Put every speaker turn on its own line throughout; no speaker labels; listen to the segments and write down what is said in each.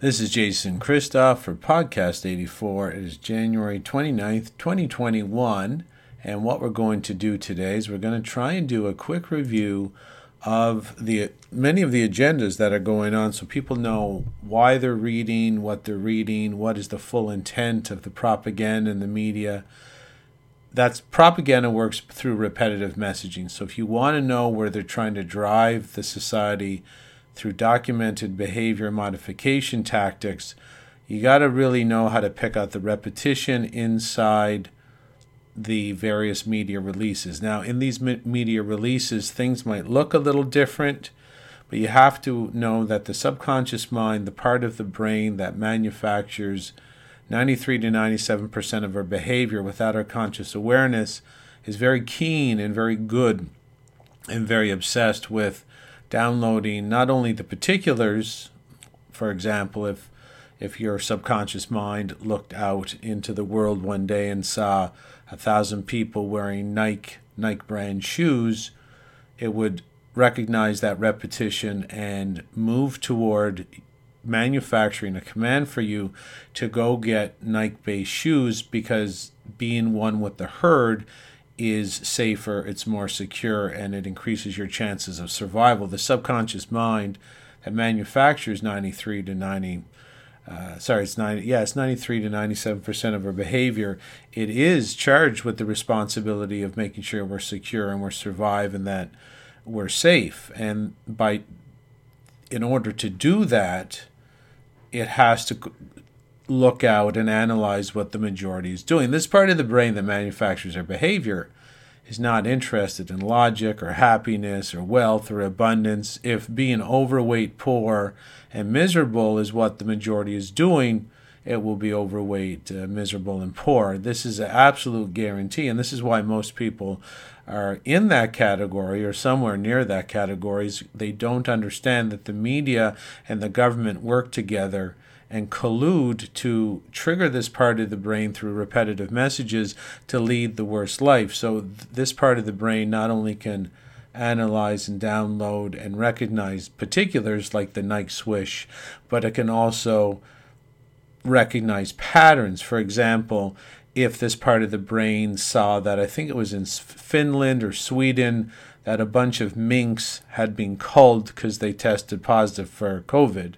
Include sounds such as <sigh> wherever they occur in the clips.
This is Jason Christoff for Podcast 84. It is January 29th, 2021. And what we're going to do today is we're going to try and do a quick review of the many of the agendas that are going on so people know why they're reading, what they're reading, what is the full intent of the propaganda in the media. That's propaganda works through repetitive messaging. So if you want to know where they're trying to drive the society through documented behavior modification tactics, you got to really know how to pick out the repetition inside the various media releases. Now, in these media releases, things might look a little different, but you have to know that the subconscious mind, the part of the brain that manufactures 93 to 97% of our behavior without our conscious awareness, is very keen and very good and very obsessed with downloading not only the particulars, for example, if if your subconscious mind looked out into the world one day and saw a thousand people wearing Nike Nike brand shoes, it would recognize that repetition and move toward manufacturing a command for you to go get Nike based shoes because being one with the herd is safer, it's more secure, and it increases your chances of survival. The subconscious mind that manufactures 93 to 90 uh, sorry, it's 90, yeah, it's 93 to 97 percent of our behavior. It is charged with the responsibility of making sure we're secure and we're survive and that we're safe. And by, in order to do that, it has to look out and analyze what the majority is doing. This part of the brain that manufactures our behavior is not interested in logic or happiness or wealth or abundance. If being overweight, poor, and miserable is what the majority is doing, it will be overweight, uh, miserable, and poor. This is an absolute guarantee, and this is why most people are in that category or somewhere near that category. They don't understand that the media and the government work together and collude to trigger this part of the brain through repetitive messages to lead the worst life. So, th- this part of the brain not only can analyze and download and recognize particulars like the Nike swish, but it can also recognize patterns. For example, if this part of the brain saw that I think it was in Finland or Sweden that a bunch of minks had been culled because they tested positive for COVID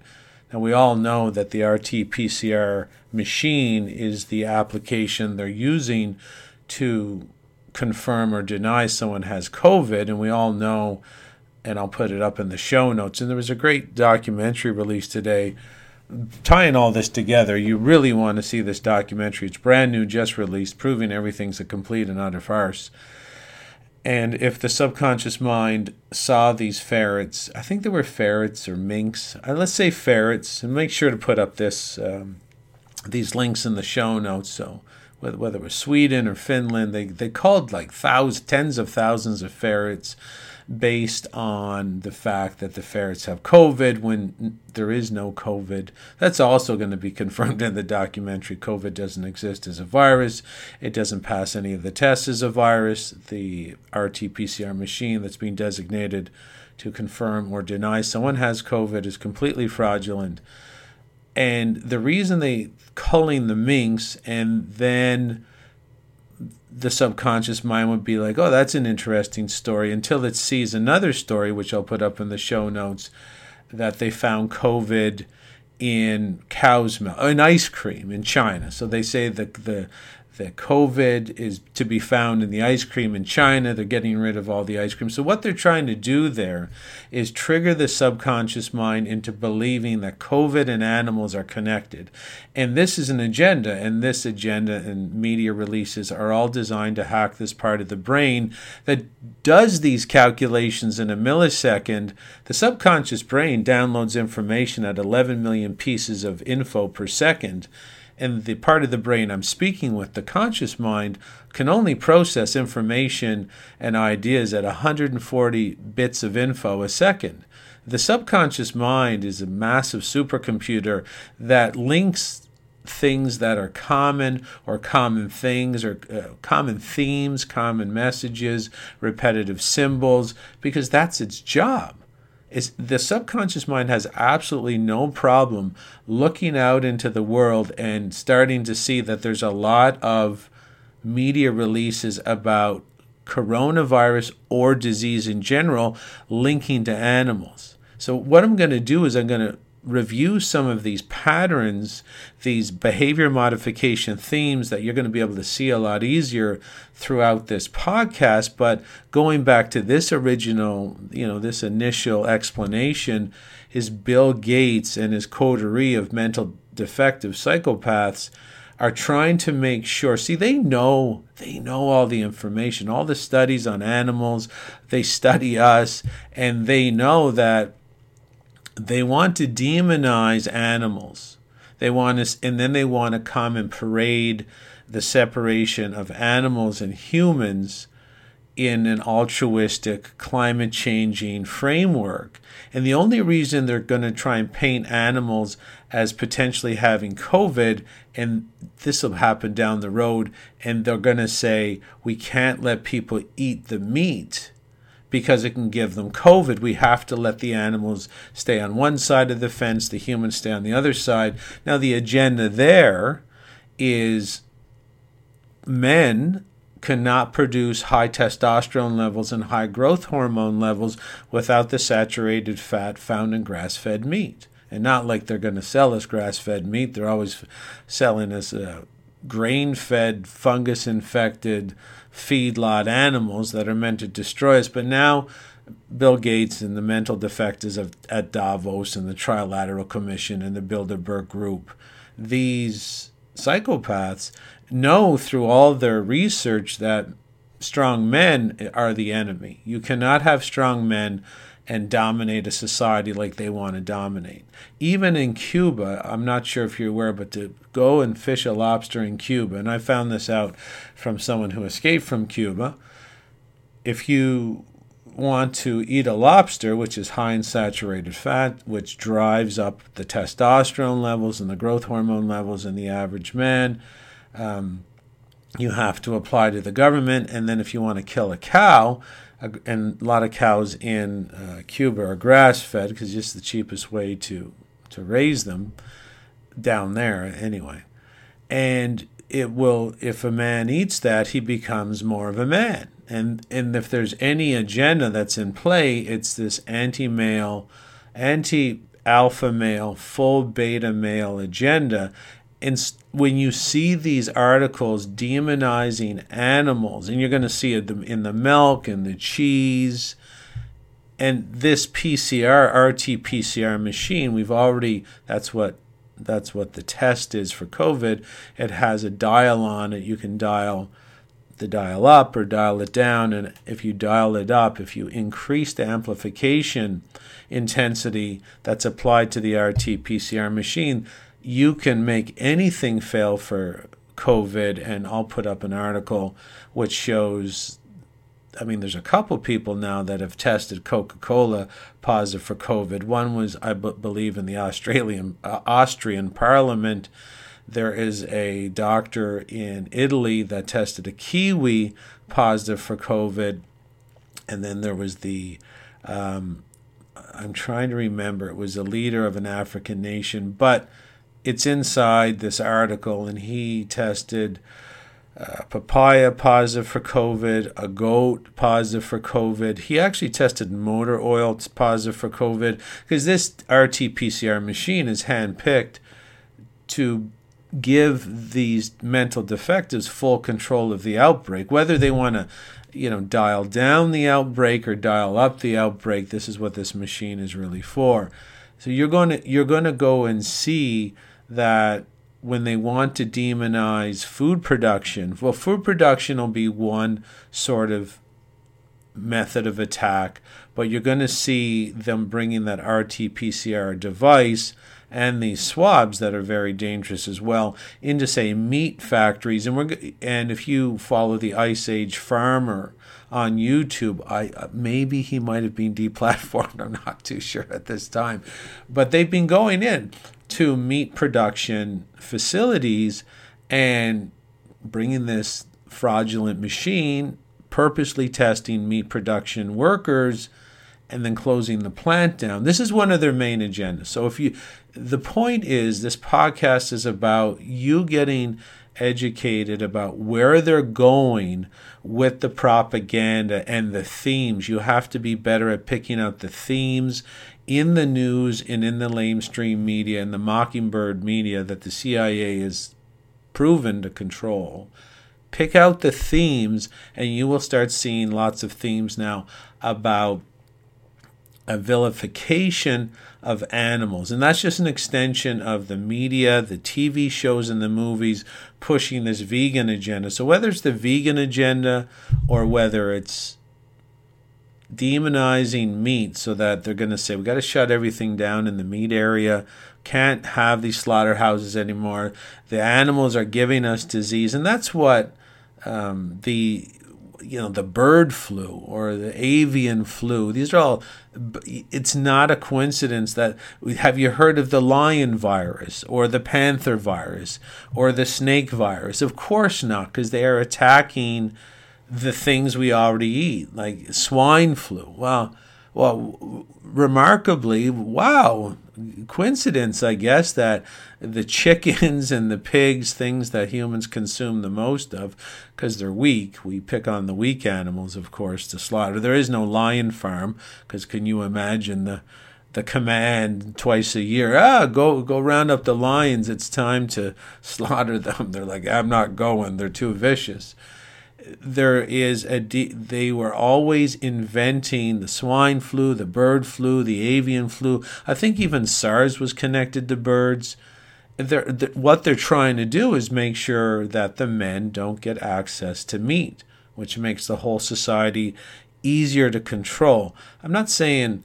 and we all know that the RT PCR machine is the application they're using to confirm or deny someone has COVID. And we all know, and I'll put it up in the show notes. And there was a great documentary released today tying all this together. You really want to see this documentary. It's brand new, just released, proving everything's a complete and utter farce. And if the subconscious mind saw these ferrets, I think they were ferrets or minks. Uh, let's say ferrets, and make sure to put up this um, these links in the show notes. So whether, whether it was Sweden or Finland, they they called like thousands, tens of thousands of ferrets based on the fact that the ferrets have COVID when there is no COVID. That's also going to be <laughs> confirmed in the documentary. COVID doesn't exist as a virus, it doesn't pass any of the tests as a virus. The RT PCR machine that's being designated to confirm or deny someone has COVID is completely fraudulent. And the reason they culling the minks and then the subconscious mind would be like, oh, that's an interesting story until it sees another story, which I'll put up in the show notes, that they found COVID in cow's milk, in ice cream in China. So they say that the that COVID is to be found in the ice cream in China. They're getting rid of all the ice cream. So, what they're trying to do there is trigger the subconscious mind into believing that COVID and animals are connected. And this is an agenda, and this agenda and media releases are all designed to hack this part of the brain that does these calculations in a millisecond. The subconscious brain downloads information at 11 million pieces of info per second and the part of the brain I'm speaking with, the conscious mind, can only process information and ideas at 140 bits of info a second. The subconscious mind is a massive supercomputer that links things that are common or common things or uh, common themes, common messages, repetitive symbols, because that's its job. Is the subconscious mind has absolutely no problem looking out into the world and starting to see that there's a lot of media releases about coronavirus or disease in general linking to animals. So, what I'm going to do is I'm going to review some of these patterns, these behavior modification themes that you're going to be able to see a lot easier throughout this podcast. But going back to this original, you know, this initial explanation is Bill Gates and his coterie of mental defective psychopaths are trying to make sure see they know they know all the information all the studies on animals they study us and they know that they want to demonize animals. They want to, and then they want to come and parade the separation of animals and humans in an altruistic, climate changing framework. And the only reason they're going to try and paint animals as potentially having COVID, and this will happen down the road, and they're going to say, we can't let people eat the meat because it can give them COVID. We have to let the animals stay on one side of the fence, the humans stay on the other side. Now, the agenda there is men cannot produce high testosterone levels and high growth hormone levels without the saturated fat found in grass fed meat. And not like they're going to sell us grass fed meat, they're always selling us uh, grain fed, fungus infected feedlot animals that are meant to destroy us. But now, Bill Gates and the mental defectives of, at Davos and the Trilateral Commission and the Bilderberg Group, these psychopaths know through all their research that strong men are the enemy. You cannot have strong men and dominate a society like they want to dominate. Even in Cuba, I'm not sure if you're aware, but to go and fish a lobster in Cuba, and I found this out from someone who escaped from Cuba, if you want to eat a lobster, which is high in saturated fat, which drives up the testosterone levels and the growth hormone levels in the average man, um, you have to apply to the government. And then if you want to kill a cow, and a lot of cows in uh, Cuba are grass fed because it's the cheapest way to to raise them down there anyway. And it will if a man eats that he becomes more of a man. And and if there's any agenda that's in play, it's this anti-male, anti-alpha male, full beta male agenda and when you see these articles demonizing animals, and you're going to see it in the milk and the cheese, and this PCR RT PCR machine, we've already that's what that's what the test is for COVID. It has a dial on it. You can dial the dial up or dial it down, and if you dial it up, if you increase the amplification intensity that's applied to the RT PCR machine, you can make anything fail for COVID, and I'll put up an article which shows. I mean, there's a couple people now that have tested Coca-Cola positive for COVID. One was, I b- believe, in the Australian uh, Austrian Parliament. There is a doctor in Italy that tested a kiwi positive for COVID, and then there was the um, I'm trying to remember. It was a leader of an African nation, but it's inside this article, and he tested uh, papaya positive for COVID, a goat positive for COVID. He actually tested motor oil positive for COVID because this RT PCR machine is handpicked to give these mental defectives full control of the outbreak, whether they want to you know dial down the outbreak or dial up the outbreak this is what this machine is really for so you're going to you're going to go and see that when they want to demonize food production, well, food production will be one sort of method of attack, but you're going to see them bringing that RT PCR device and these swabs that are very dangerous as well into say meat factories. And we're and if you follow the ice age farmer on YouTube I uh, maybe he might have been deplatformed. <laughs> I'm not too sure at this time. But they've been going in to meat production facilities and bringing this fraudulent machine, purposely testing meat production workers and then closing the plant down. This is one of their main agendas. So if you the point is this podcast is about you getting educated about where they're going with the propaganda and the themes. You have to be better at picking out the themes in the news and in the lamestream media and the mockingbird media that the CIA is proven to control. Pick out the themes, and you will start seeing lots of themes now about a vilification of animals. And that's just an extension of the media, the TV shows, and the movies pushing this vegan agenda. So, whether it's the vegan agenda or whether it's demonizing meat so that they're going to say we got to shut everything down in the meat area. Can't have these slaughterhouses anymore. The animals are giving us disease. And that's what um, the you know the bird flu or the avian flu these are all it's not a coincidence that have you heard of the lion virus or the panther virus or the snake virus? Of course not because they are attacking the things we already eat, like swine flu. Well, well, remarkably, wow, coincidence, I guess, that the chickens and the pigs, things that humans consume the most of, because they're weak. We pick on the weak animals, of course, to slaughter. There is no lion farm, because can you imagine the the command twice a year. Ah, go go round up the lions. It's time to <laughs> slaughter them. They're like, I'm not going. They're too vicious there is a de- they were always inventing the swine flu, the bird flu, the avian flu. I think even SARS was connected to birds. They're, they're, what they're trying to do is make sure that the men don't get access to meat, which makes the whole society easier to control. I'm not saying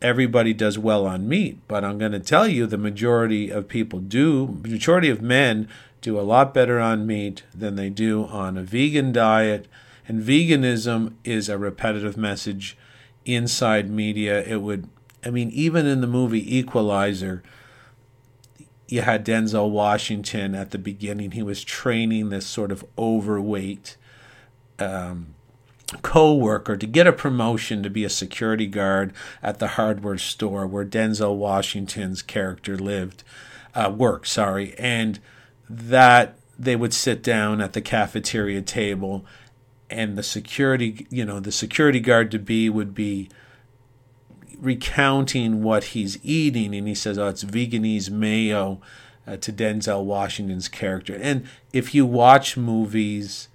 everybody does well on meat, but I'm going to tell you the majority of people do, majority of men do a lot better on meat than they do on a vegan diet. And veganism is a repetitive message inside media. It would, I mean, even in the movie Equalizer, you had Denzel Washington at the beginning. He was training this sort of overweight um, co-worker to get a promotion to be a security guard at the hardware store where Denzel Washington's character lived, uh, worked. Sorry, and that they would sit down at the cafeteria table and the security you know the security guard to be would be recounting what he's eating. And he says oh it's Vegenaise mayo uh, to Denzel Washington's character. And if you watch movies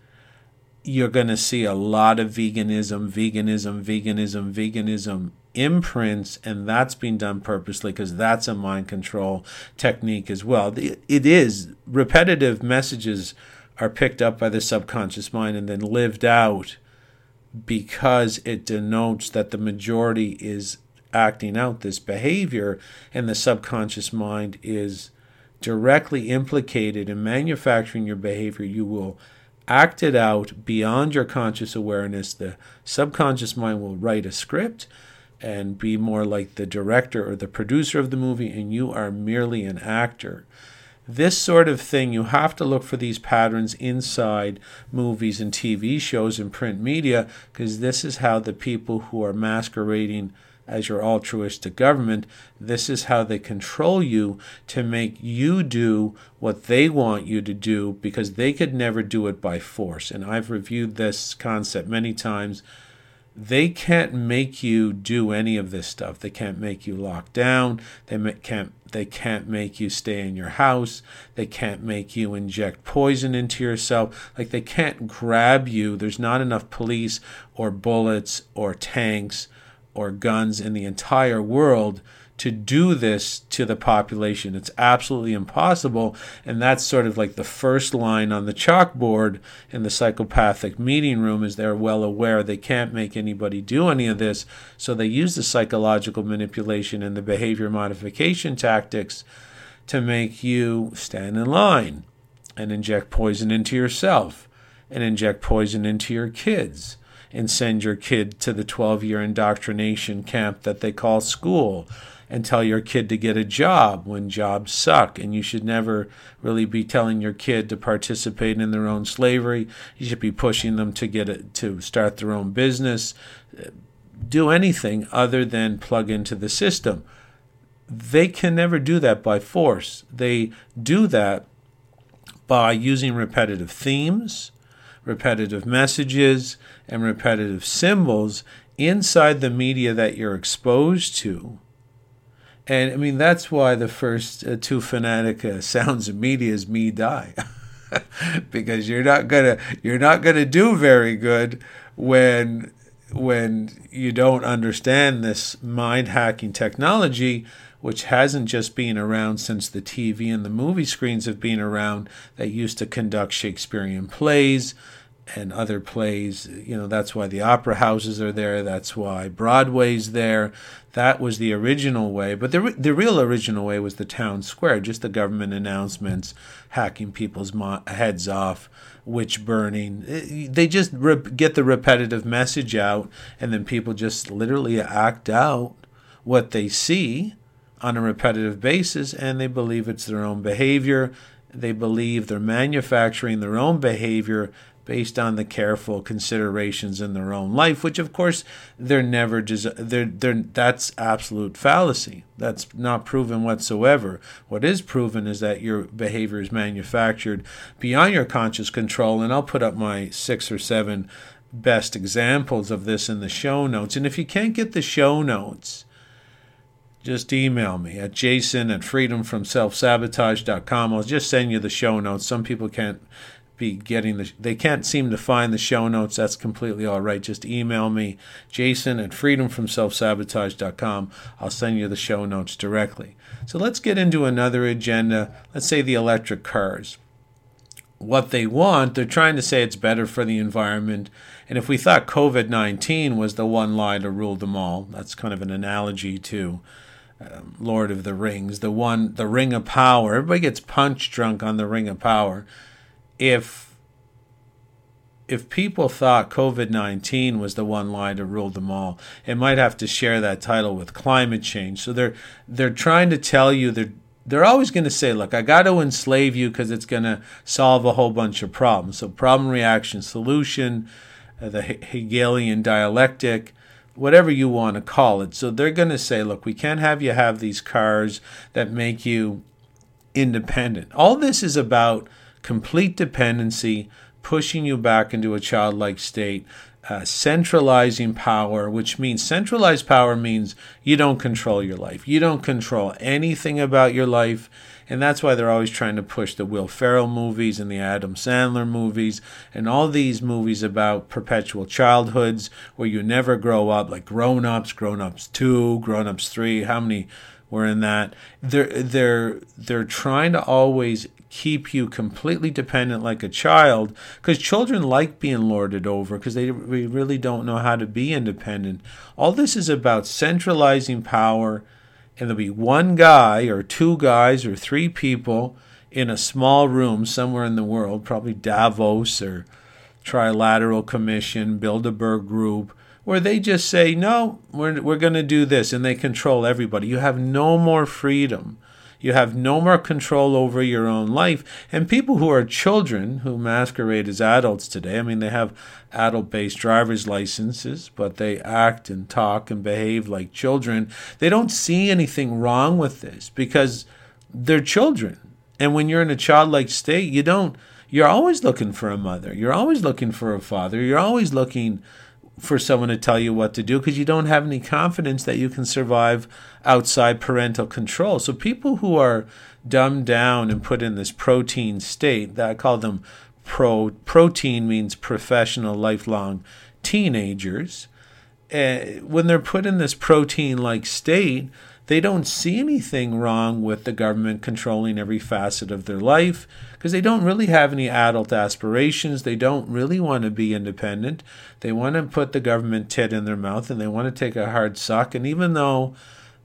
you're going to see a lot of veganism veganism veganism veganism imprints, and that's being done purposely because that's a mind control technique as well. It is repetitive messages are picked up by the subconscious mind and then lived out because it denotes that the majority is acting out this behavior and the subconscious mind is directly implicated in manufacturing your behavior you will act it out beyond your conscious awareness the subconscious mind will write a script and be more like the director or the producer of the movie, and you are merely an actor. This sort of thing, you have to look for these patterns inside movies and TV shows and print media, because this is how the people who are masquerading as your altruistic government, this is how they control you to make you do what they want you to do because they could never do it by force. And I've reviewed this concept many times they can't make you do any of this stuff. They can't make you lock down. They can't they can't make you stay in your house. They can't make you inject poison into yourself. Like they can't grab you. There's not enough police or bullets or tanks or guns in the entire world to do this to the population. It's absolutely impossible. And that's sort of like the first line on the chalkboard in the psychopathic meeting room is they're well aware they can't make anybody do any of this. So they use the psychological manipulation and the behavior modification tactics to make you stand in line and inject poison into yourself and inject poison into your kids and send your kid to the 12 year indoctrination camp that they call school and tell your kid to get a job when jobs suck. And you should never really be telling your kid to participate in their own slavery. You should be pushing them to get it to start their own business. do anything other than plug into the system. They can never do that by force. They do that by using repetitive themes, repetitive messages, and repetitive symbols inside the media that you're exposed to. And I mean, that's why the first uh, two uh, sounds of media is me die. <laughs> because you're not gonna you're not gonna do very good when when you don't understand this mind hacking technology which hasn't just been around since the TV and the movie screens have been around that used to conduct Shakespearean plays and other plays. You know, that's why the opera houses are there. That's why Broadway's there. That was the original way. But the, the real original way was the town square, just the government announcements, hacking people's mo- heads off, witch burning. Eh, they just re- get the repetitive message out, and then people just literally act out what they see on a repetitive basis, and they believe it's their own behavior. They believe they're manufacturing their own behavior based on the careful considerations in their own life, which of course they're never des- they're, they're that's absolute fallacy. That's not proven whatsoever. What is proven is that your behavior is manufactured beyond your conscious control, and I'll put up my six or seven best examples of this in the show notes. And if you can't get the show notes, just email me at jason at freedomfromselfsabotage.com. I'll just send you the show notes. Some people can't be getting the they can't seem to find the show notes. That's completely all right. Just email me jason at freedomfromselfsabotage.com i'll send you the show notes directly. So let's get into another agenda. Let's say the electric cars. What they want they're trying to say it's better for the environment. And if we thought covid-19 was the one lie to rule them all that's kind of an analogy to um, Lord of the Rings, the one, the Ring of Power. Everybody gets punch drunk on the Ring of Power if if people thought COVID 19 was the one lie to rule them all, it might have to share that title with climate change. So they're, they're trying to tell you they're, they're always going to say, look, I got to enslave you because it's going to solve a whole bunch of problems. So, problem, reaction, solution, uh, the Hegelian dialectic, whatever you want to call it. So, they're going to say, look, we can't have you have these cars that make you independent. All this is about complete dependency, pushing you back into a childlike state, uh, centralizing power, which means centralized power means you don't control your life. You don't control anything about your life. And that's why they're always trying to push the Will Ferrell movies and the Adam Sandler movies and all these movies about perpetual childhoods where you never grow up, like Grown Ups, Grown Ups 2, Grown Ups 3. How many were in that? They're, they're, they're trying to always keep you completely dependent like a child because children like being lorded over because they really don't know how to be independent. All this is about centralizing power, and there'll be one guy or two guys or three people in a small room somewhere in the world, probably Davos or Trilateral Commission, Bilderberg Group, where they just say, no, we're, we're going to do this, and they control everybody. You have no more freedom you have no more control over your own life. And people who are children, who masquerade as adults today, I mean, they have adult based driver's licenses, but they act and talk and behave like children. They don't see anything wrong with this because they're children. And when you're in a childlike state, you don't, you're always looking for a mother. You're always looking for a father. You're always looking for someone to tell you what to do because you don't have any confidence that you can survive outside parental control. So people who are dumbed down and put in this protein state, that I call them pro protein means professional lifelong teenagers. Uh, when they're put in this protein like state, they don't see anything wrong with the government controlling every facet of their life because they don't really have any adult aspirations. They don't really want to be independent. They want to put the government tit in their mouth and they want to take a hard suck. And even though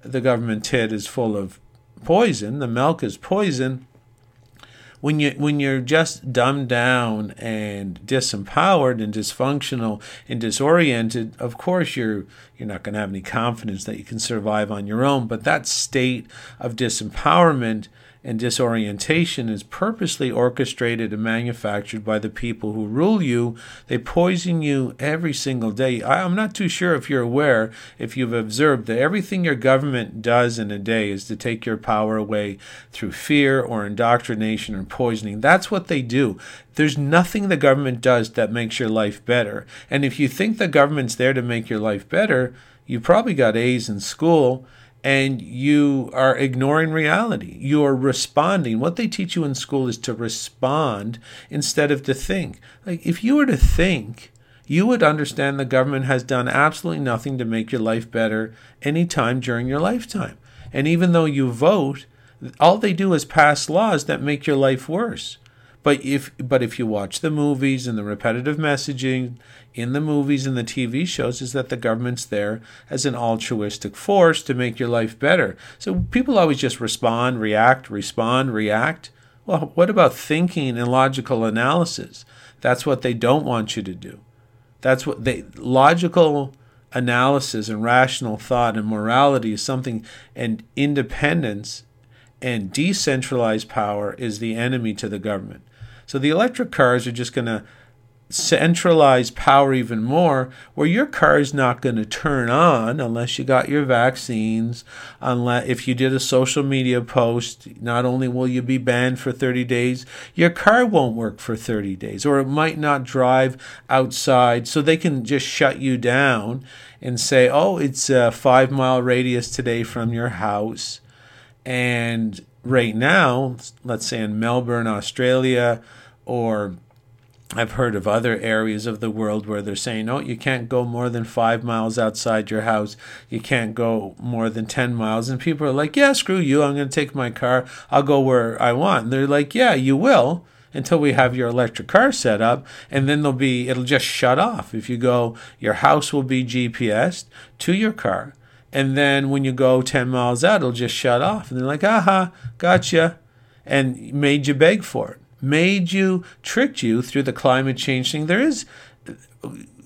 the government tit is full of poison, the milk is poison, when you when you're just dumbed down and disempowered and dysfunctional and disoriented, of course you're you're not going to have any confidence that you can survive on your own. But that state of disempowerment and disorientation is purposely orchestrated and manufactured by the people who rule you. They poison you every single day. I'm not too sure if you're aware, if you've observed that everything your government does in a day is to take your power away through fear or indoctrination or poisoning. That's what they do. There's nothing the government does that makes your life better. And if you think the government's there to make your life better, you probably got A's in school and you are ignoring reality. You are responding. What they teach you in school is to respond instead of to think. Like, if you were to think, you would understand the government has done absolutely nothing to make your life better any time during your lifetime. And even though you vote, all they do is pass laws that make your life worse. But if but if you watch the movies and the repetitive messaging in the movies and the TV shows is that the government's there as an altruistic force to make your life better. So people always just respond, react, respond, react. Well, what about thinking and logical analysis? That's what they don't want you to do. That's what they logical analysis and rational thought and morality is something and independence and decentralized power is the enemy to the government. So the electric cars are just going to centralize power even more where your car is not going to turn on unless you got your vaccines unless if you did a social media post not only will you be banned for 30 days your car won't work for 30 days or it might not drive outside so they can just shut you down and say oh it's a 5 mile radius today from your house. And right now, let's say in Melbourne, Australia, or I've heard of other areas of the world where they're saying, oh, you can't go more than five miles outside your house. You can't go more than 10 miles. And people are like, yeah, screw you. I'm going to take my car. I'll go where I want. And they're like, yeah, you will until we have your electric car set up. And then they'll be, it'll just shut off. If you go, your house will be GPS to your car and then when you go 10 miles out, it'll just shut off. And they're like, aha, gotcha. And made you beg for it. Made you, tricked you through the climate change thing. There is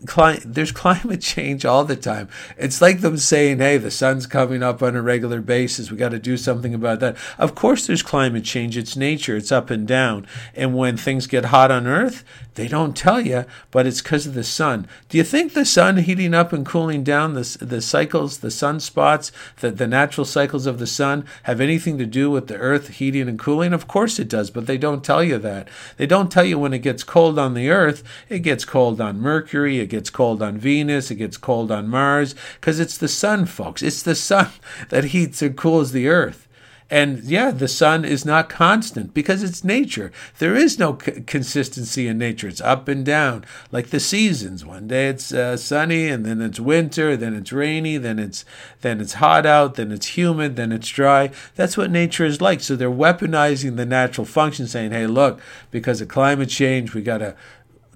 cli- there's climate change all the time. It's like them saying, "Hey, the sun's coming up on a regular basis. We got to do something about that." Of course, there's climate change. It's nature. It's up and down. And when things get hot on Earth, they don't tell you, but it's because of the sun. Do you think the sun heating up and cooling down, the the cycles, the sunspots, the the natural cycles of the sun have anything to do with the Earth heating and cooling? Of course it does, but they don't tell you that. They don't tell you when it gets cold on the Earth, it gets cold on Mercury. It gets cold on Venus, it gets cold on Mars, because it's the sun, folks. It's the sun <laughs> that heats and cools the earth. And yeah, the sun is not constant because it's nature. There is no c- consistency in nature. It's up and down, like the seasons. One day it's uh, sunny, and then it's winter, then it's rainy, then it's then it's hot out, then it's humid, then it's dry. That's what nature is like. So they're weaponizing the natural function, saying, "Hey, look, because of climate change, we got to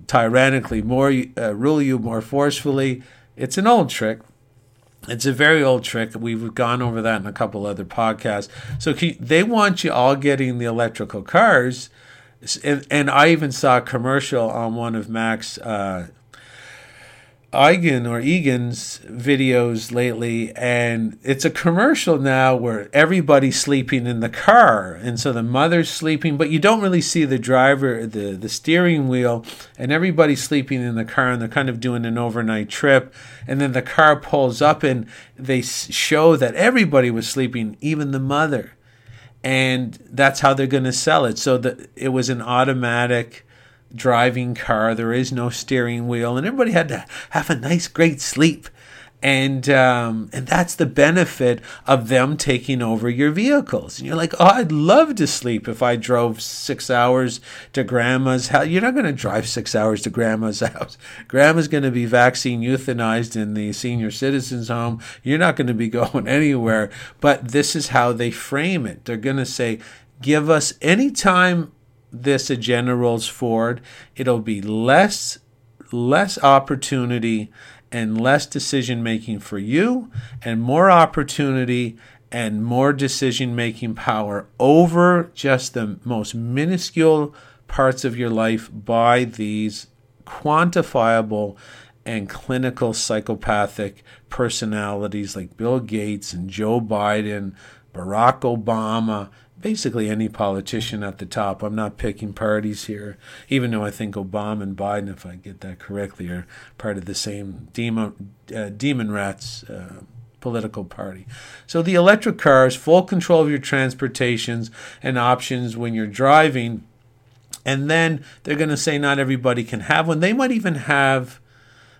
tyrannically, more uh, rule you more forcefully. It's an old trick. It's a very old trick. We've gone over that in a couple other podcasts. So they want you all getting the electrical cars. And, and I even saw a commercial on one of Max uh, Igan or Igan's videos lately, and it's a commercial now where everybody's sleeping in the car, and so the mother's sleeping, but you don't really see the driver, the the steering wheel, and everybody's sleeping in the car, and they're kind of doing an overnight trip, and then the car pulls up, and they show that everybody was sleeping, even the mother, and that's how they're going to sell it. So that it was an automatic driving car. There is no steering wheel, and everybody had to have a nice, great sleep. And um, and that's the benefit of them taking over your vehicles. And you're like, oh, I'd love to sleep if I drove six hours to grandma's house. You're not going to drive six hours to grandma's <laughs> house. Grandma's going to be vaccine euthanized in the senior citizens home. You're not going to be <laughs> going anywhere. But this is how they frame it. They're going to say, give us any time this agenda rolls forward, it'll be less less opportunity and less decision making for you and more opportunity and more decision making power over just the most minuscule parts of your life by these quantifiable and clinical psychopathic personalities like Bill Gates and Joe Biden, Barack Obama, basically any politician at the top. I'm not picking parties here, even though I think Obama and Biden, if I get that correctly, are part of the same demon, uh, demon rats. Uh, political party. So the electric cars, full control of your transportations and options when you're driving. And then they're going to say not everybody can have one. They might even have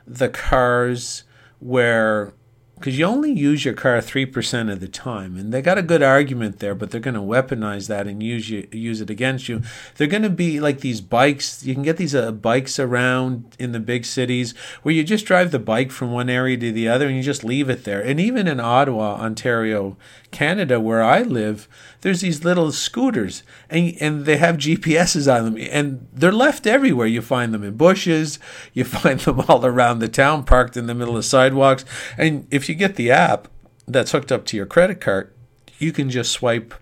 the cars where because you only use your car 3% of the time. And they got a good argument there, but they're going to weaponize that and use you, use it against you. They're going to be like these bikes. You can get these uh, bikes around in the big cities where you just drive the bike from one area to the other and you just leave it there. And even in Ottawa, Ontario, Canada, where I live, there's these little scooters and, and they have GPSs on them and they're left everywhere. You find them in bushes, you <laughs> find them all around the town, parked in the middle of sidewalks. And if you get the app that's hooked up to your credit card, you can just swipe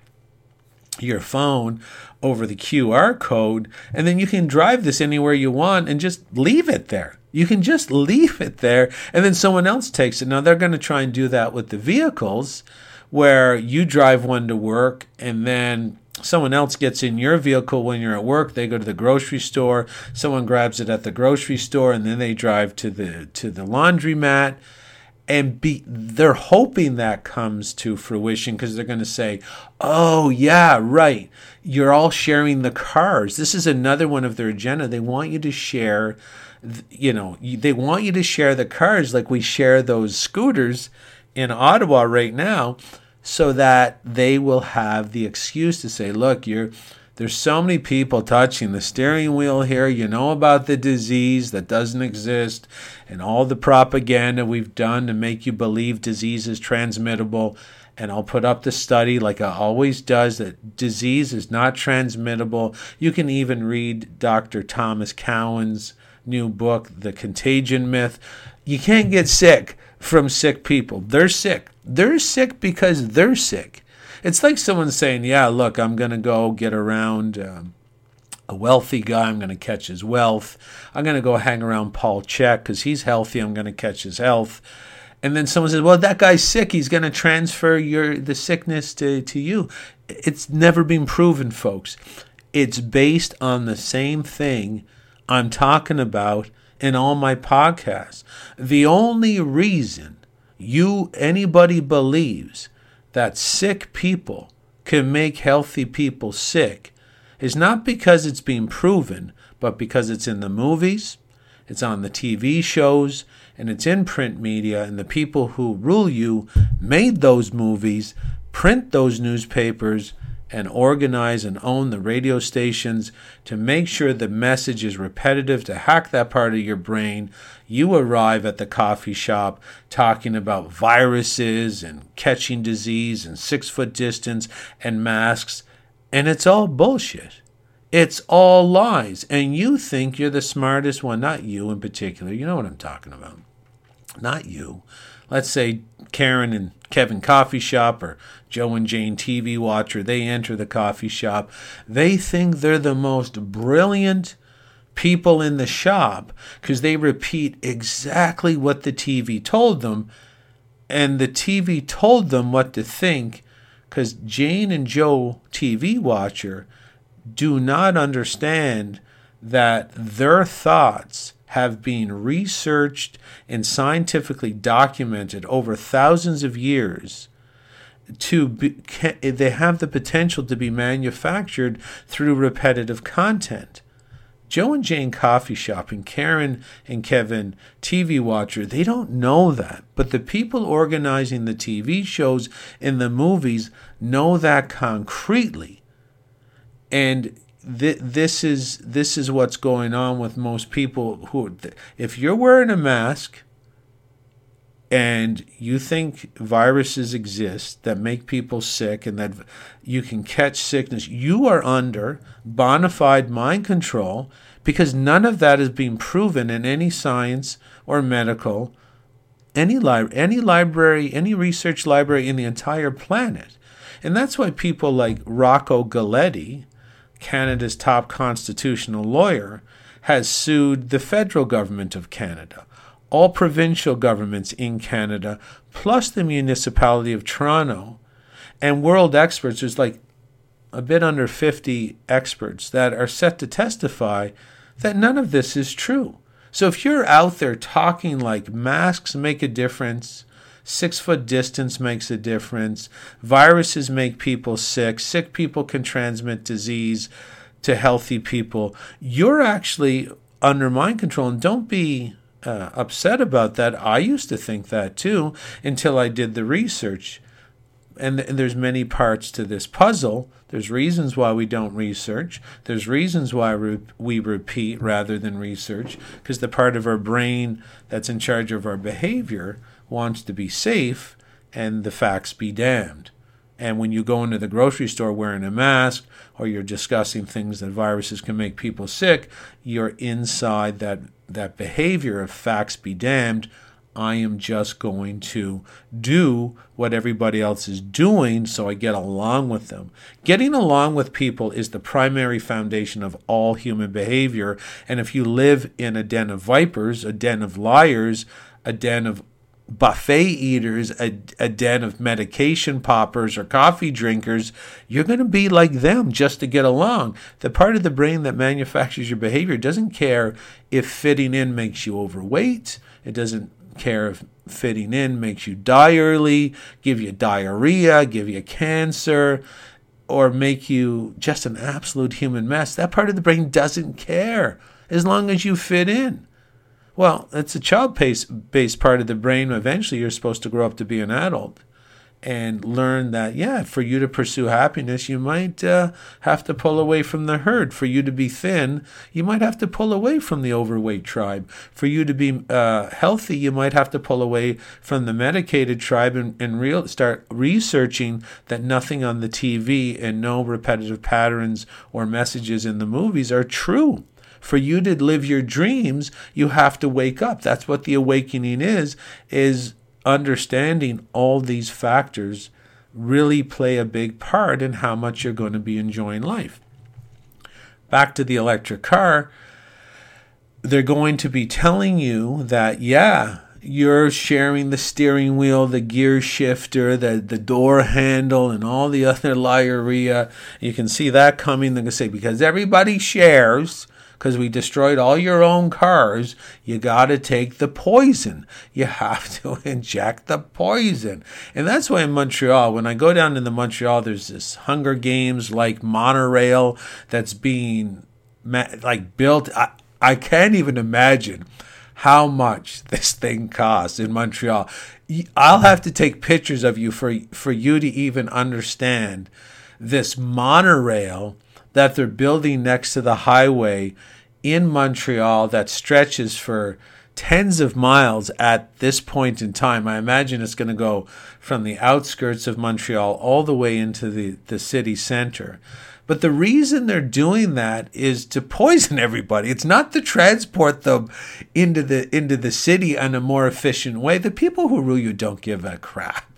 your phone over the QR code and then you can drive this anywhere you want and just leave it there. You can just leave it there and then someone else takes it. Now they're going to try and do that with the vehicles where you drive one to work and then someone else gets in your vehicle when you're at work they go to the grocery store someone grabs it at the grocery store and then they drive to the to the laundromat and be they're hoping that comes to fruition because they're going to say oh yeah right. You're all sharing the cars this is another one of their agenda. They want you to share you know they want you to share the cars like we share those scooters in Ottawa right now so that they will have the excuse to say, look, you're there's so many people touching the steering wheel here. You know about the disease that doesn't exist and all the propaganda we've done to make you believe disease is transmittable. And I'll put up the study, like I always does, that disease is not transmittable. You can even read Dr. Thomas Cowan's new book, The Contagion Myth. You can't get sick from sick people. They're sick. They're sick because they're sick. It's like someone saying, Yeah, look, I'm going to go get around. Um, a wealthy guy, I'm going to catch his wealth. I'm going to go hang around Paul Chek because he's healthy. I'm going to catch his health. And then someone says, "Well, that guy's sick. He's going to transfer your the sickness to, to you." It's never been proven, folks. It's based on the same thing I'm talking about in all my podcasts. The only reason you anybody believes that sick people can make healthy people sick is not because it's being proven, but because it's in the movies, it's on the TV shows, and it's in print media, and the people who rule you made those movies, print those newspapers, and organize and own the radio stations to make sure the message is repetitive to hack that part of your brain. You arrive at the coffee shop talking about viruses and catching disease and six foot distance and masks, and it's all bullshit. It's all lies. And you think you're the smartest one. Not you in particular. You know what I'm talking about. Not you. Let's say Karen and Kevin coffee shop or Joe and Jane TV watcher, they enter the coffee shop. They think they're the most brilliant people in the shop because they repeat exactly what the TV told them. And the TV told them what to think because Jane and Joe TV watcher do not understand that their thoughts have been researched and scientifically documented over thousands of years to be, they have the potential to be manufactured through repetitive content. Joe and Jane Coffee Shop and Karen and Kevin TV Watcher, they don't know that. But the people organizing the TV shows and the movies know that concretely. And th- this is this is what's going on with most people who if you're wearing a mask and you think viruses exist that make people sick and that you can catch sickness, you are under bona fide mind control because none of that is being proven in any science or medical, any, li- any library, any research library in the entire planet. And that's why people like Rocco Galati, Canada's top constitutional lawyer, has sued the federal government of Canada, all provincial governments in Canada, plus the municipality of Toronto, and world experts. There's like a bit under 50 experts that are set to testify that none of this is true. So if you're out there talking like masks make a difference, six foot distance makes a difference, viruses make people sick, sick people can transmit disease to healthy people, you're actually under mind control. And don't be uh, upset about that. I used to think that too until I did the research. And, and there's many parts to this puzzle. There's reasons why we don't research. There's reasons why re- we repeat rather than research, because the part of our brain that's in charge of our behavior wants to be safe and the facts be damned. And when you go into the grocery store wearing a mask or you're discussing things that viruses can make people sick, you're inside that, that behavior of facts be damned. I am just going to do what everybody else is doing so I get along with them. Getting along with people is the primary foundation of all human behavior. And if you live in a den of vipers, a den of liars, a den of buffet eaters, a, a den of medication poppers or coffee drinkers, you're going to be like them just to get along. The part of the brain that manufactures your behavior doesn't care if fitting in makes you overweight. It doesn't care if fitting in makes you die early, give you diarrhea, give you cancer, or make you just an absolute human mess. That part of the brain doesn't care as long as you fit in. Well, it's a child based part of the brain. Eventually, you're supposed to grow up to be an adult and learn that, yeah, for you to pursue happiness, you might uh, have to pull away from the herd. For you to be thin, you might have to pull away from the overweight tribe. For you to be uh, healthy, you might have to pull away from the medicated tribe and, and real, start researching that nothing on the TV and no repetitive patterns or messages in the movies are true. For you to live your dreams, you have to wake up. That's what the awakening is, is understanding all these factors really play a big part in how much you're going to be enjoying life. Back to the electric car, they're going to be telling you that, yeah, you're sharing the steering wheel, the gear shifter, the, the door handle, and all the other <laughs> liaria. You can see that coming. They're going to say, because everybody shares, because we destroyed all your own cars, you got to take the poison. You have to <laughs> inject the poison. And that's why in Montreal, when I go down to the Montreal, there's this Hunger Games like monorail that's being like built. I, I can't even imagine how much this thing costs in Montreal. I'll have to take pictures of you for for you to even understand this monorail that they're building next to the highway in Montreal that stretches for tens of miles at this point in time. I imagine it's going to go from the outskirts of Montreal all the way into the, the city center. But the reason they're doing that is to poison <laughs> everybody. It's not to transport them into the into the city in a more efficient way. The people who rule you don't give a crap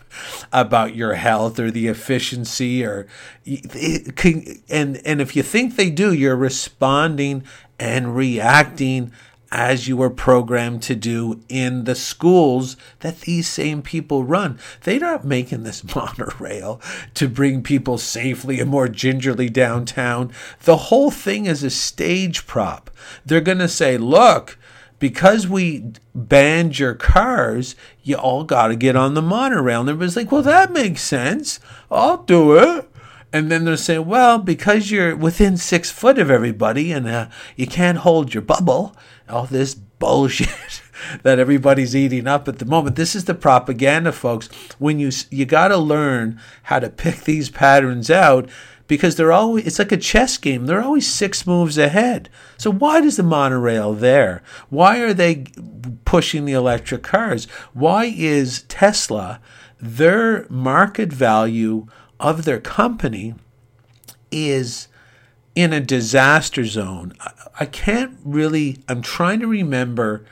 about your health or the efficiency or and and if you think they do you're responding and reacting as you were programmed to do in the schools that these same people run. They're not making this <laughs> monorail to bring people safely and more gingerly downtown. The whole thing is a stage prop. They're going to say, look, because we banned your cars, you all got to get on the monorail. And everybody's like, well, that makes sense. I'll do it. And then they're saying, well, because you're within six foot of everybody and uh, you can't hold your bubble, all this bullshit <laughs> that everybody's eating up at the moment. This is the propaganda, folks. When you you got to learn how to pick these patterns out because they're always it's like a chess game. They're always six moves ahead. So why does the monorail there? Why are they pushing the electric cars? Why is Tesla their market value of their company is in a disaster zone? I can't really I'm trying to remember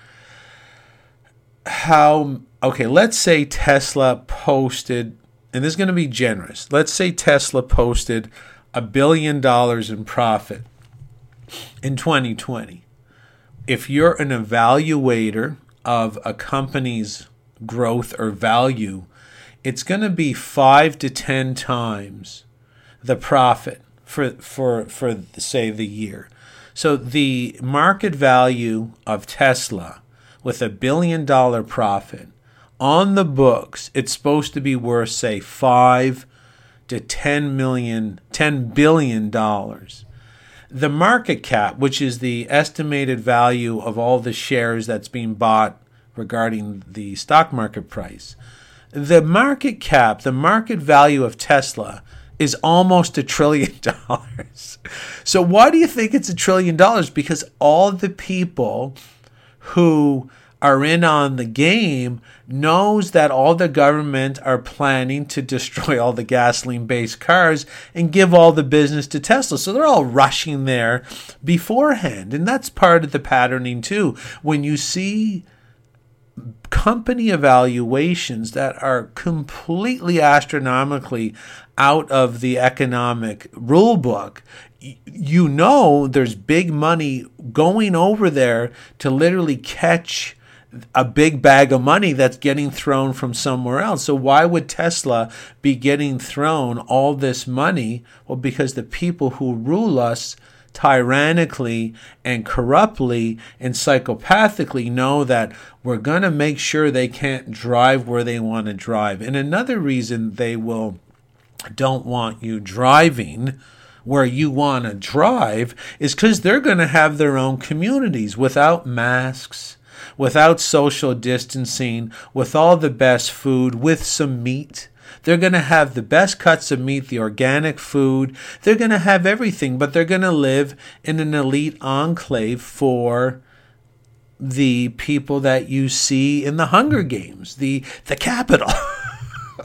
how okay, let's say Tesla posted and this is going to be generous. Let's say Tesla posted a billion dollars in profit in 2020. If you're an evaluator of a company's growth or value, it's going to be five to 10 times the profit for for for say the year. So the market value of Tesla with a billion dollar profit on the books, it's supposed to be worth say 5 to 10 million 10 billion dollars. The market cap, which is the estimated value of all the shares that's being bought regarding the stock market price. The market cap, the market value of Tesla is almost a trillion <laughs> dollars. So why do you think it's a trillion dollars? Because all the people who are in on the game knows that all the government are planning to destroy all the gasoline based cars and give all the business to Tesla. So they're all rushing there beforehand. And that's part of the patterning too. When you see company evaluations that are completely astronomically out of the economic rule book, you know there's big money going over there to literally catch a big bag of money that's getting thrown from somewhere else. So why would Tesla be getting thrown all this money? Well, because the people who rule us tyrannically and corruptly and psychopathically know that we're going to make sure they can't drive where they want to drive. And another reason they will don't want you driving where you want to drive is because they're going to have their own communities without masks, without social distancing, with all the best food, with some meat they're going to have the best cuts of meat, the organic food. They're going to have everything, but they're going to live in an elite enclave for the people that you see in the Hunger Games, the the Capitol. <laughs>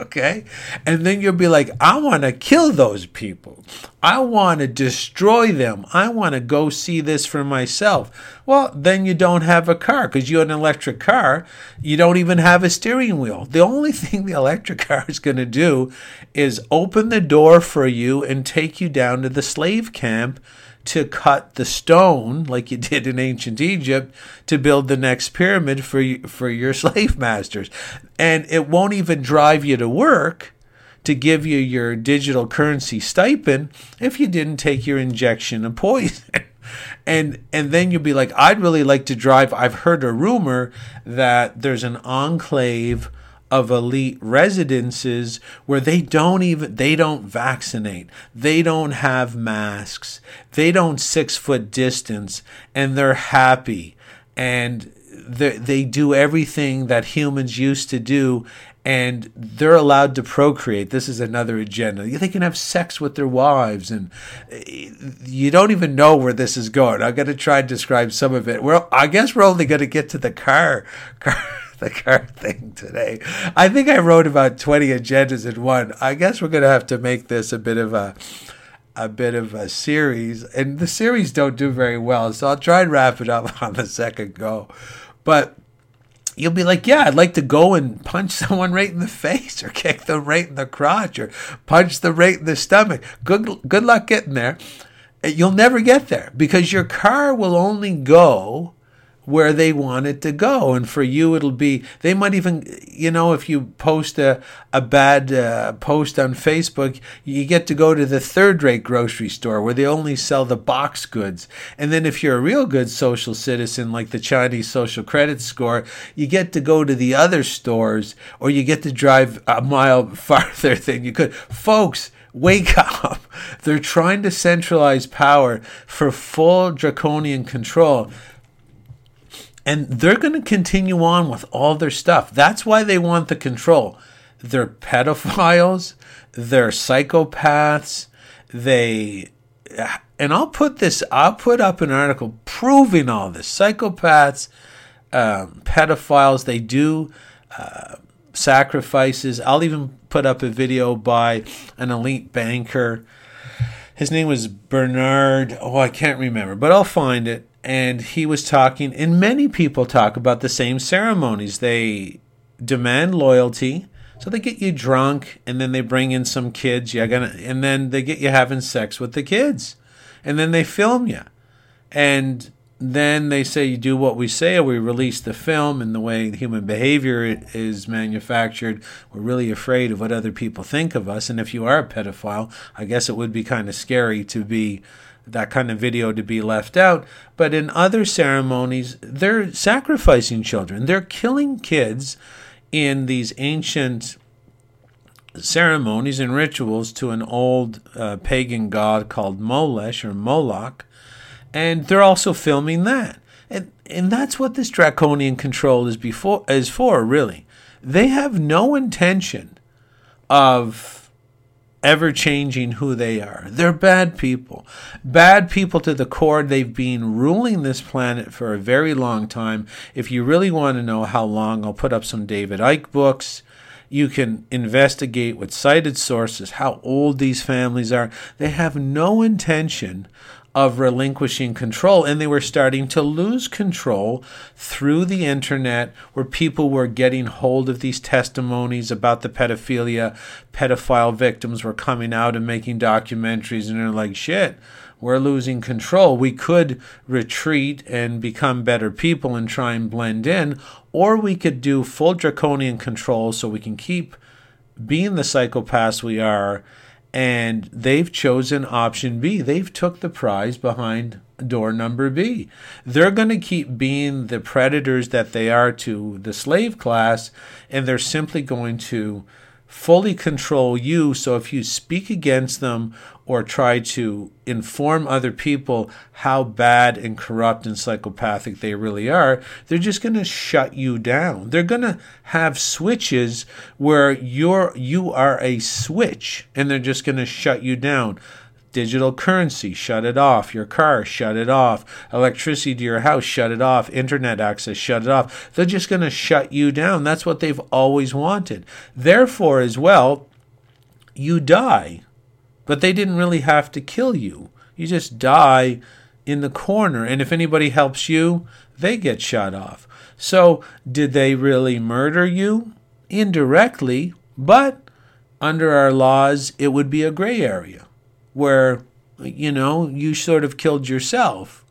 okay? And then you'll be like, I want to kill those people. I want to destroy them. I want to go see this for myself. Well, then you don't have a car because you're an electric car. You don't even have a steering wheel. The only <laughs> thing the electric car is going to do is open the door for you and take you down to the slave camp to cut the stone like you did in ancient Egypt to build the next pyramid for for your <laughs> slave masters. And it won't even drive you to work to give you your digital currency stipend if you didn't take your injection of poison. <laughs> And and then you'll be like I'd really like to drive. I've heard a rumor that there's an enclave of elite residences where they don't even they don't vaccinate they don't have masks they don't six foot distance and they're happy and they, they do everything that humans used to do and they're allowed to procreate. This is another agenda. They can have sex with their wives, and eh, you don't even know where this is going. I'm going to try and describe some of it. Well, I guess we're only going to get to the car. car <laughs> the car thing today. I think I wrote about 20 agendas in one. I guess we're going to have to make this a bit of a a bit of a series and the series don't do very well so i'll try and wrap it up <laughs> on the second go but you'll be like yeah i'd like to go and punch <laughs> someone right in the face or kick them right in the crotch or punch them right in the stomach good good luck getting there you'll never get there because your car will only go where they want it to go. And for you, it'll be, they might even, you know, if you post a, a bad uh, post on Facebook, you get to go to the third rate grocery store where they only sell the box goods. And then if you're a real good social citizen, like the Chinese social credit score, you get to go to the other stores or you get to drive a mile <laughs> farther than you could. Folks, wake <laughs> up. They're trying to centralize power for full draconian control and they're going to continue on with all their stuff. That's why they want the control. They're pedophiles, they're psychopaths, they and I'll put this I'll put up an article proving all this. Psychopaths, um, pedophiles, they do uh, sacrifices. I'll even put up a video by an elite banker. His name was Bernard. Oh, I can't remember, but I'll find it and he was talking, and many people talk about the same ceremonies. They demand loyalty, so they get you drunk, and then they bring in some kids. You're gonna, and then they get you having sex with the kids, and then they film you, and then they say you do what we say, or we release the film, and the way human behavior is manufactured, we're really afraid of what other people think of us. And if you are a pedophile, I guess it would be kind of scary to be that kind of video to be left out. But in other ceremonies, they're sacrificing children, they're killing kids in these ancient ceremonies and rituals to an old uh, pagan god called Molesh or Moloch, and they're also filming that. And, and that's what this draconian control is before is for really. They have no intention of ever changing who they are. They're bad people. Bad people to the core. They've been ruling this planet for a very long time. If you really want to know how long, I'll put up some David Icke books. You can investigate with cited sources how old these families are. They have no intention of relinquishing control. And they were starting to lose control through the internet, where people were getting hold of these testimonies about the pedophilia. Pedophile victims were coming out and making documentaries, and they're like, shit. We're losing control. We could retreat and become better people and try and blend in, or we could do full draconian control so we can keep being the psychopaths we are and they've chosen option B. They've took the prize behind door number B. They're going to keep being the predators that they are to the slave class and they're simply going to fully control you. So if you speak against them or try to inform other people how bad and corrupt and psychopathic they really are, they're just going to shut you down. They're going to have switches where you're you are a switch and they're just going to shut you down digital currency, shut it off. Your car, shut it off. Electricity to your house, shut it off. Internet access, shut it off. They're just going to shut you down. That's what they've always wanted. Therefore, as well, you die. But they didn't really have to kill you. You just die in the corner. And if anybody helps you, they get shut off. So, did they really murder you? Indirectly, but under our laws, it would be a gray area where you know you sort of killed yourself.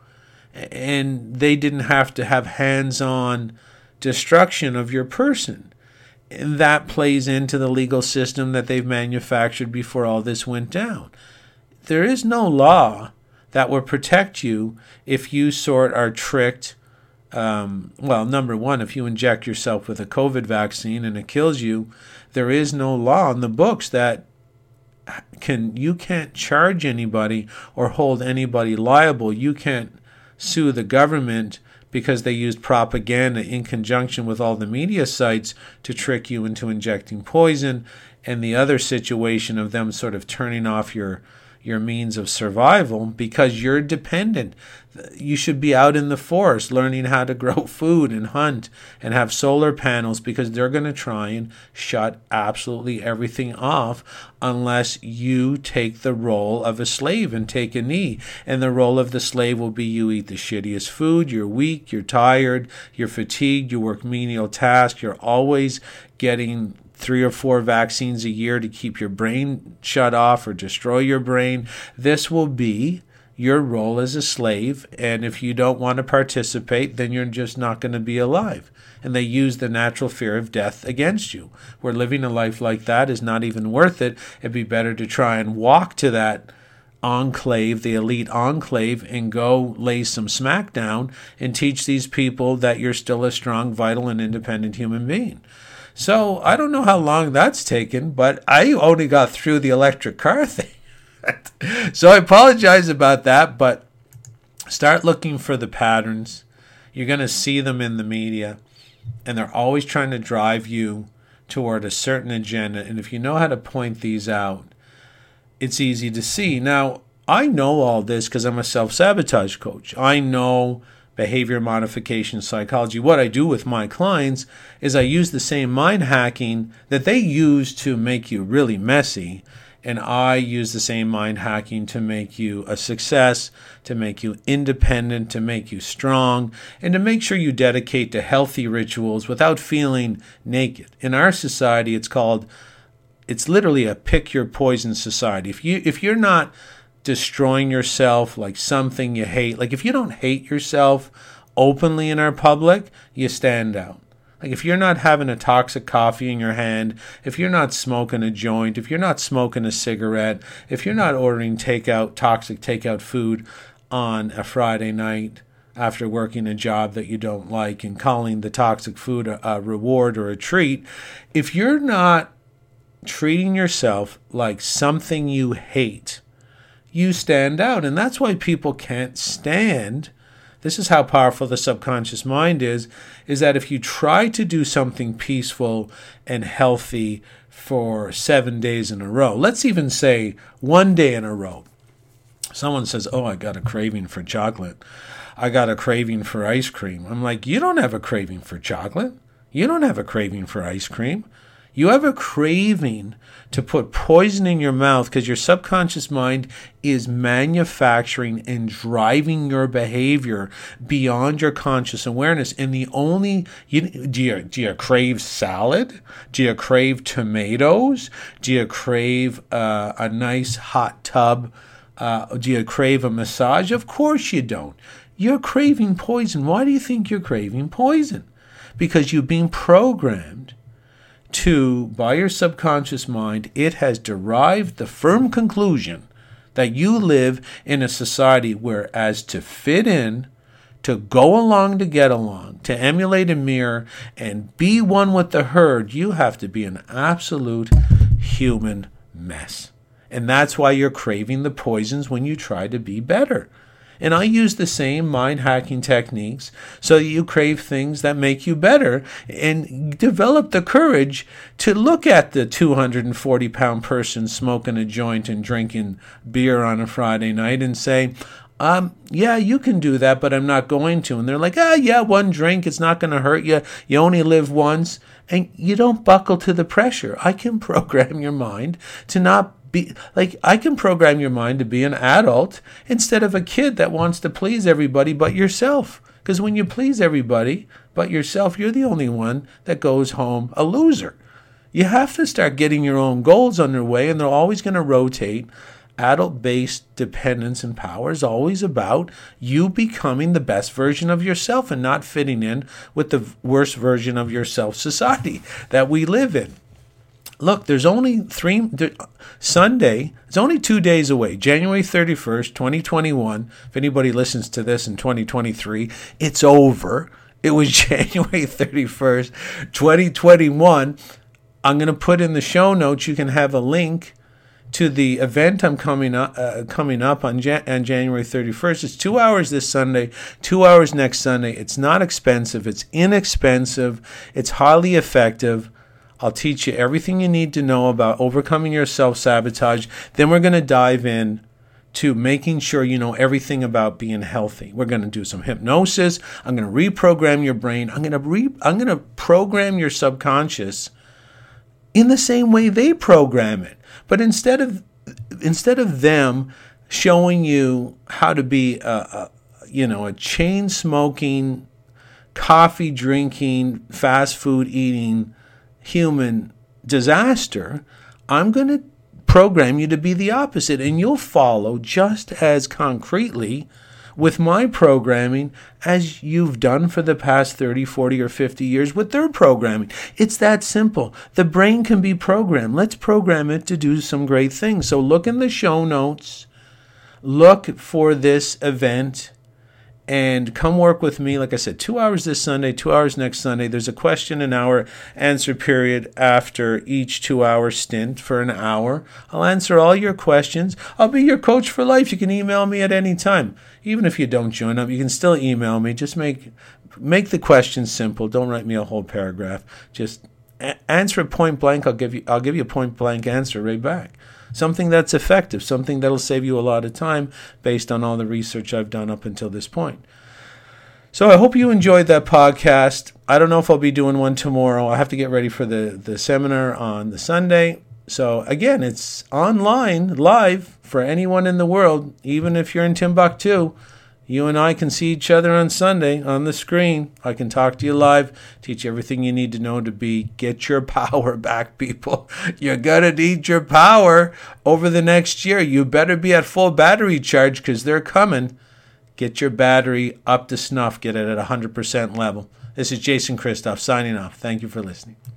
And they didn't have to have hands-on destruction of your person. And that plays into the legal system that they've manufactured before all this went down. There is no law that will protect you if you sort are tricked um, well, number one, if you inject yourself with a COVID vaccine and it kills you, there is no law in the books that can you can't charge anybody or hold anybody liable. You can't sue the government because they used propaganda in conjunction with all the media sites to trick you into injecting poison and the other situation of them sort of turning off your your means of survival because you're dependent. You should be out in the forest learning how to grow <laughs> food and hunt and have solar panels because they're going to try and shut absolutely everything off unless you take the role of a slave and take a knee. And the role of the slave will be you eat the shittiest food, you're weak, you're tired, you're fatigued, you work menial tasks, you're always getting three or four vaccines a year to keep your brain shut off or destroy your brain. This will be your role as a slave. And if you don't want to participate, then you're just not going to be alive. And they use the natural fear of death against you. Where living a life like that is not even worth it. It'd be better to try and walk to that enclave, the elite enclave, and go lay some smackdown and teach these people that you're still a strong, vital, and independent human being. So I don't know how long that's taken, but I only got through the electric car <laughs> thing. so I apologize about that, but start looking for the patterns. You're going to see them in the media, and they're always trying to drive you toward a certain agenda. And if you know how to point these out, it's easy to see. Now, I know all this because I'm a self sabotage coach. I know behavior modification psychology. What I do with my clients is I use the same mind hacking that they use to make you really messy. And I use the same mind hacking to make you a success, to make you independent, to make you strong, and to make sure you dedicate to healthy rituals without feeling naked. In our society, it's called, it's literally a pick your poison society. If you if you're not destroying yourself like something you hate. Like if you don't hate yourself openly in our public, you stand out. Like if you're not having a toxic coffee in your hand, if you're not smoking a joint, if you're not smoking a cigarette, if you're not ordering takeout toxic takeout food on a Friday night after working a job that you don't like and calling the toxic food a, a reward or a treat, if you're not treating yourself like something you hate, you stand out. And that's why people can't stand this is how powerful the subconscious mind is is that if you try to do something peaceful and healthy for 7 days in a row let's even say one day in a row someone says oh i got a craving for chocolate. I got a craving for ice cream. I'm like you don't have a craving for chocolate. You don't have a craving for ice cream you have a craving to put poison in your mouth because your subconscious mind is manufacturing and driving your behavior beyond your conscious awareness. And the only you, do you do you crave salad? Do you crave tomatoes? Do you crave uh, a nice hot tub? Uh, do you crave a massage? Of course you don't. You're craving poison. Why do you think you're craving poison? Because you've been programmed to, by your subconscious mind, it has derived the firm conclusion that you live in a society where, as to fit in, to go along to get along, to emulate a mirror, and be one with the herd, you have to be an absolute human mess. And that's why you're craving the poisons when you try to be better. And I use the same mind hacking techniques so that you crave things that make you better and develop the courage to look at the 240 pound person smoking a joint and drinking beer on a Friday night and say, um, yeah, you can do that, but I'm not going to. And they're like, ah, yeah, one drink, it's not going to hurt you. You only live once. And you don't buckle to the pressure. I can <laughs> program your mind to not be like I can program your mind to be an adult instead of a kid that wants to please everybody but yourself. Because when you please everybody but yourself, you're the only one that goes home a loser. You have to start getting your own goals underway, and they're always going to rotate. Adult based dependence and power is always about you becoming the best version of yourself and not fitting in with the worst version of yourself society that we live in look, there's only three, there, Sunday, it's only two days away, January 31st, 2021. If anybody listens to this in 2023, it's over. It was <laughs> January 31st, 2021. I'm going to put in the show notes, you can have a link to the event I'm coming up, uh, coming up on, Jan- on January 31st. It's two hours this Sunday, two hours next Sunday. It's not expensive, it's inexpensive, it's highly effective. I'll teach you everything you need to know about overcoming your self sabotage. Then we're going to dive in to making sure you know everything about being healthy. We're going to do some hypnosis. I'm going to reprogram your brain. I'm going to re- I'm going to program your subconscious in the same way they program it. But instead of instead of them showing you how to be a, a you know a chain smoking, coffee drinking, fast food eating human disaster, I'm going to program you to be the opposite. And you'll follow just as concretely with my programming as you've done for the past 30, 40, or 50 years with their programming. It's that simple. The brain can be programmed. Let's program it to do some great things. So look in the show notes, look for this event and come work with me. Like I said, two hours this Sunday, two hours next Sunday. There's a question and hour answer period after each two hour stint for an hour. I'll answer all your questions. I'll be your coach for life. You can email me at any time. Even if you don't join up, you can still email me. Just make make the question simple. Don't write me a whole paragraph. Just a- answer it point blank. I'll give you I'll give you a point blank answer right back something that's effective, something that'll save you a lot of time based on all the research I've done up until this point. So I hope you enjoyed that podcast. I don't know if I'll be doing one tomorrow. I have to get ready for the, the seminar on the Sunday. So again, it's online, live for anyone in the world, even if you're in Timbuktu. You and I can see each other on Sunday on the screen. I can talk to you live, teach you everything you need to know to be. Get your <laughs> power back, people. You're going to need your power over the next year. You better be at full battery charge because they're coming. Get your battery up to snuff, get it at 100% level. This is Jason Christoff signing off. Thank you for listening.